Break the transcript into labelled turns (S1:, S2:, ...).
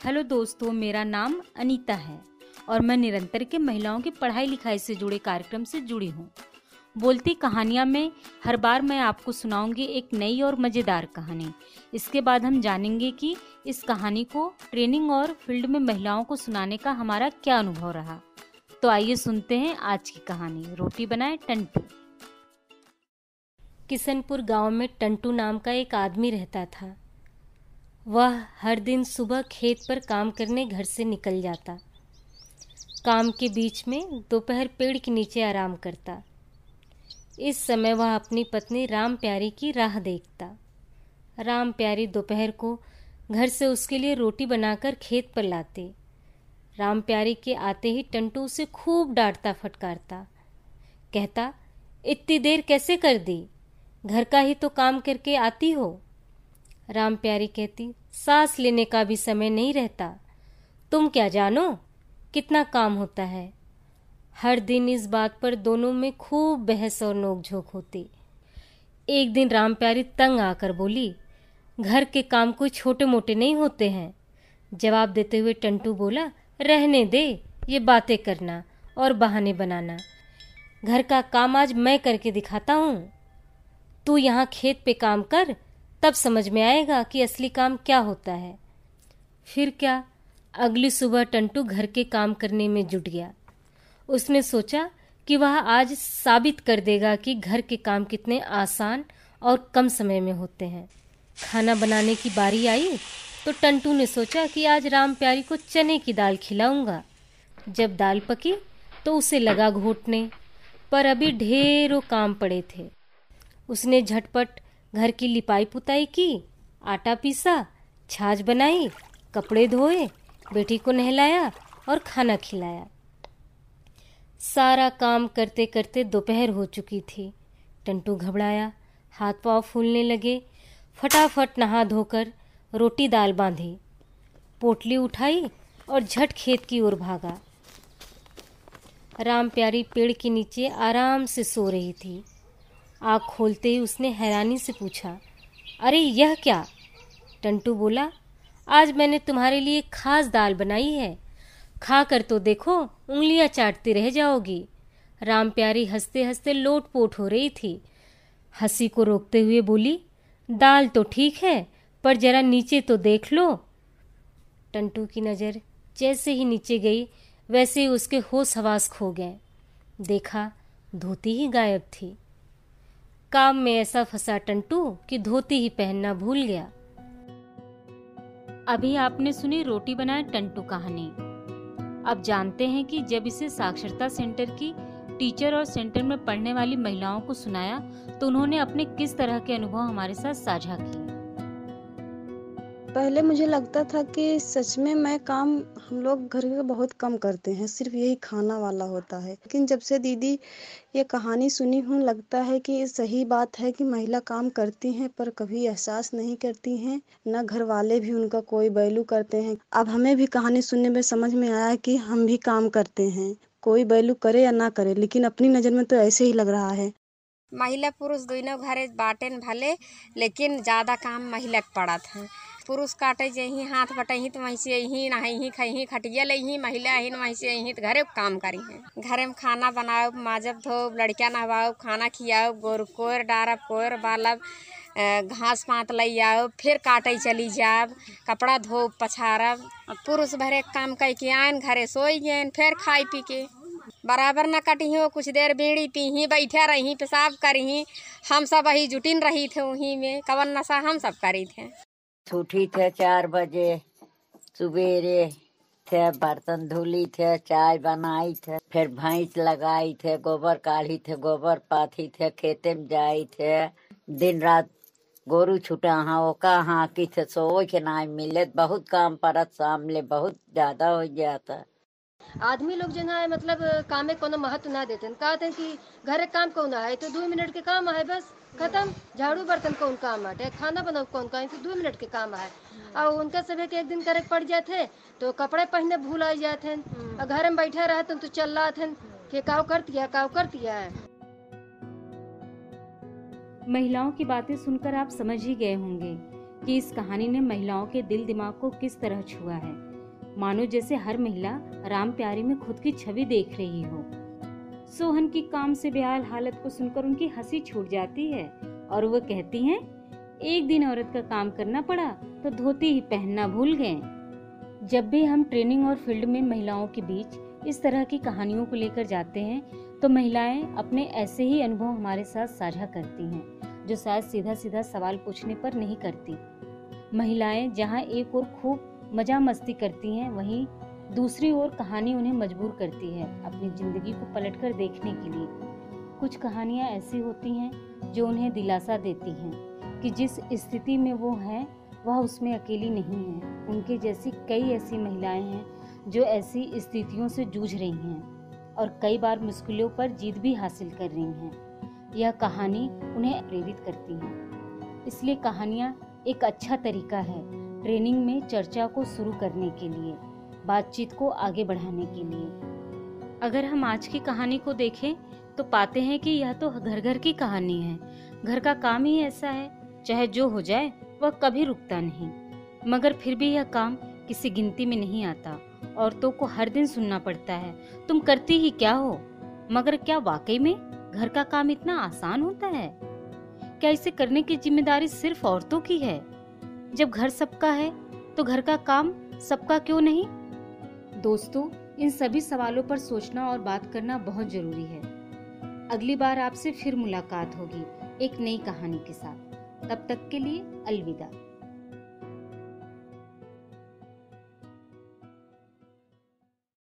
S1: Hello दोस्तों, मेरा नाम अनीता है और मैं निरंतर के महिलाओं की पढ़ाई लिखाई से जुड़े कार्यक्रम से जुड़ी हूँ। बोलती कहानियाँ में हर बार मैं आपको सुनाऊँगी एक नई और मज़ेदार कहानी। इसके बाद हम जानेंगे कि इस कहानी को ट्रेनिंग और फ़ील्ड में महिलाओं को सुनाने का हमारा क्या अनुभव रहा। तो आइए सुनते हैं आज की कहानी। रोटी बनाए टंटू। किशनपुर गाँव में टंटू नाम का एक आदमी रहता था। वह हर दिन सुबह खेत पर काम करने घर से निकल जाता। काम के बीच में दोपहर पेड़ के नीचे आराम करता। इस समय वह अपनी पत्नी राम प्यारी की राह देखता। राम प्यारी दोपहर को घर से उसके लिए रोटी बनाकर खेत पर लाते। राम प्यारी के आते ही टंटू उसे खूब डांटता फटकारता। कहता, इतनी देर कैसे कर दी? घर का ही तो काम करके आती हो। राम प्यारी कहती, सांस लेने का भी समय नहीं रहता। तुम क्या जानो, कितना काम होता है। हर दिन इस बात पर दोनों में खूब बहस और नोकझोंक होती। एक दिन राम प्यारी तंग आकर बोली, घर के काम कोई छोटे मोटे नहीं होते हैं। जवाब देते हुए टंटू बोला, रहने दे, ये बातें करना और बहाने बनाना। घर का काम आज मैं करके दिखाता हूँ। तू यहाँ खेत पे काम कर तब समझ में आएगा कि असली काम क्या होता है। फिर क्या? अगली सुबह टंटू घर के काम करने में जुट गया। उसने सोचा कि वह आज साबित कर देगा कि घर के काम कितने आसान और कम समय में होते हैं। खाना बनाने की बारी आई तो टंटू ने सोचा कि आज राम प्यारी को चने की दाल खिलाऊँगा। जब दाल पकी तो उसे लगा घोटने, पर अभी ढेरों काम पड़े थे। उसने झटपट घर की लिपाई पुताई की, आटा पीसा, छाछ बनाई, कपड़े धोए, बेटी को नहलाया और खाना खिलाया। सारा काम करते करते दोपहर हो चुकी थी। टंटू घबराया, हाथ पाँव फूलने लगे। फटाफट नहा धोकर रोटी दाल बांधी। पोटली उठाई और झट खेत की ओर भागा। राम प्यारी पेड़ के नीचे आराम से सो रही थी। आँख खोलते ही उसने हैरानी से पूछा, अरे, यह क्या? टंटू बोला, आज मैंने तुम्हारे लिए खास दाल बनाई है। खा कर तो देखो, उंगलियाँ चाटती रह जाओगी। राम प्यारी हँसते हँसते लोट पोट हो रही थी। हँसी को रोकते हुए बोली, दाल तो ठीक है, पर जरा नीचे तो देख लो। टंटू की नज़र जैसे ही नीचे गई, वैसे ही उसके होश हवास खो गए। देखा, धोती ही गायब थी। काम में ऐसा फंसा टंटू कि धोती ही पहनना भूल गया। अभी आपने सुनी रोटी बनाए टंटू कहानी। अब जानते हैं कि जब इसे साक्षरता सेंटर की टीचर और सेंटर में पढ़ने वाली महिलाओं को सुनाया तो उन्होंने अपने किस तरह के अनुभव हमारे साथ साझा किए।
S2: पहले मुझे लगता था कि सच में मैं काम हम लोग घर में बहुत कम करते हैं, सिर्फ़ यही खाना वाला होता है। लेकिन जब से दीदी ये कहानी सुनी हूँ, लगता है कि सही बात है कि महिला काम करती हैं पर कभी एहसास नहीं करती हैं, न घर वाले भी उनका कोई वैल्यू करते हैं। अब हमें भी कहानी सुनने में समझ में आया कि हम भी काम करते हैं, कोई वैल्यू करे या ना करे, लेकिन अपनी नज़र में तो ऐसे ही लग रहा है।
S3: महिला पुरुष दोनों घरे बाटेन भले, लेकिन ज़्यादा काम महिला पड़ा था। पुरुष काटे जही हाथ बटही तो वहीं से यही नही खही, खटिया लही, महिला ही वहीं से यही तो घरे काम करी है। घरे में खाना बनाओ माजब धो लड़किया नहवाओ खाना खियाओ गोर कोर डारब कोर बालब घास पात लई आओ फिर काटे चली जाब, कपड़ा धो पछारब। पुरुष भरे काम कह के आन घरे सोई गए फिर खाई पी के। बराबर न कटी हो कुछ देर बीड़ी पीही, बैठे रही, पेशाब करी हम सब वही जुटिन रही थे वहीं में कवन नशा हम सब करी थे
S4: उठी थे चार बजे, सवेरे थे, बर्तन धुली थे, चाय बनाई थे, फिर भैंस लगाई थे, गोबर काढ़ी थे, गोबर पाथी थे, खेते में जाई थे। दिन रात गोरू छुटा हाँ वो हाँ कि थे सो के ना मिले, बहुत काम परत सामने बहुत ज़्यादा हो जाता
S5: आदमी लोग जो है मतलब काम में कोनो महत्व ना देते। कहते हैं कि घर काम कौन है तो दो मिनट के काम है बस खत्म। झाड़ू बर्तन कौन काम है खाना बनाओ कौन काम तो दो मिनट के काम है और उनका सब एक दिन करे पड़ जाते तो कपड़े पहनने भूल आ जाते। और घर में बैठे रहते तो चल रहा थे कि काव करती है काव करती है।
S1: महिलाओं की बातें सुनकर आप समझ ही गए होंगे कि इस कहानी ने महिलाओं के दिल दिमाग को किस तरह छुआ है।
S6: मानो जैसे हर महिला राम प्यारी में खुद की छवि देख रही हो। सोहन की काम से बेहाल हालत को सुनकर उनकी हँसी छूट जाती है और वो कहती हैं, एक दिन औरत का काम करना पड़ा तो धोती ही पहनना भूल गए। जब भी हम ट्रेनिंग और फ़ील्ड में महिलाओं के बीच इस तरह की कहानियों को लेकर जाते हैं तो महिलाएँ अपने ऐसे ही अनुभव हमारे साथ साझा करती हैं, जो शायद सीधा सीधा सवाल पूछने पर नहीं करती। महिलाएँ जहाँ एक और खूब मज़ा मस्ती करती हैं, वहीं दूसरी ओर कहानी उन्हें मजबूर करती है अपनी ज़िंदगी को पलटकर देखने के लिए। कुछ कहानियाँ ऐसी होती हैं जो उन्हें दिलासा देती हैं कि जिस स्थिति में वो हैं, वह उसमें अकेली नहीं है। उनके जैसी कई ऐसी महिलाएँ हैं जो ऐसी स्थितियों से जूझ रही हैं और कई बार मुश्किलों पर जीत भी हासिल कर रही हैं। यह कहानी उन्हें प्रेरित करती है। इसलिए कहानियाँ एक अच्छा तरीका है ट्रेनिंग में चर्चा को शुरू करने के लिए, बातचीत को आगे बढ़ाने के लिए। अगर हम आज की कहानी को देखें तो पाते हैं कि यह तो घर घर की कहानी है। घर का काम ही ऐसा है, चाहे जो हो जाए, वह कभी रुकता नहीं। मगर फिर भी यह काम किसी गिनती में नहीं आता। औरतों को हर दिन सुनना पड़ता है, तुम करती ही क्या हो? मगर क्या वाकई में घर का काम इतना आसान होता है? क्या इसे करने की ज़िम्मेदारी सिर्फ़ औरतों की है? जब घर सबका है तो घर का काम सबका क्यों नहीं? दोस्तों, इन सभी सवालों पर सोचना और बात करना बहुत ज़रूरी है। अगली बार आपसे फिर मुलाकात होगी एक नई कहानी के साथ। तब तक के लिए अलविदा।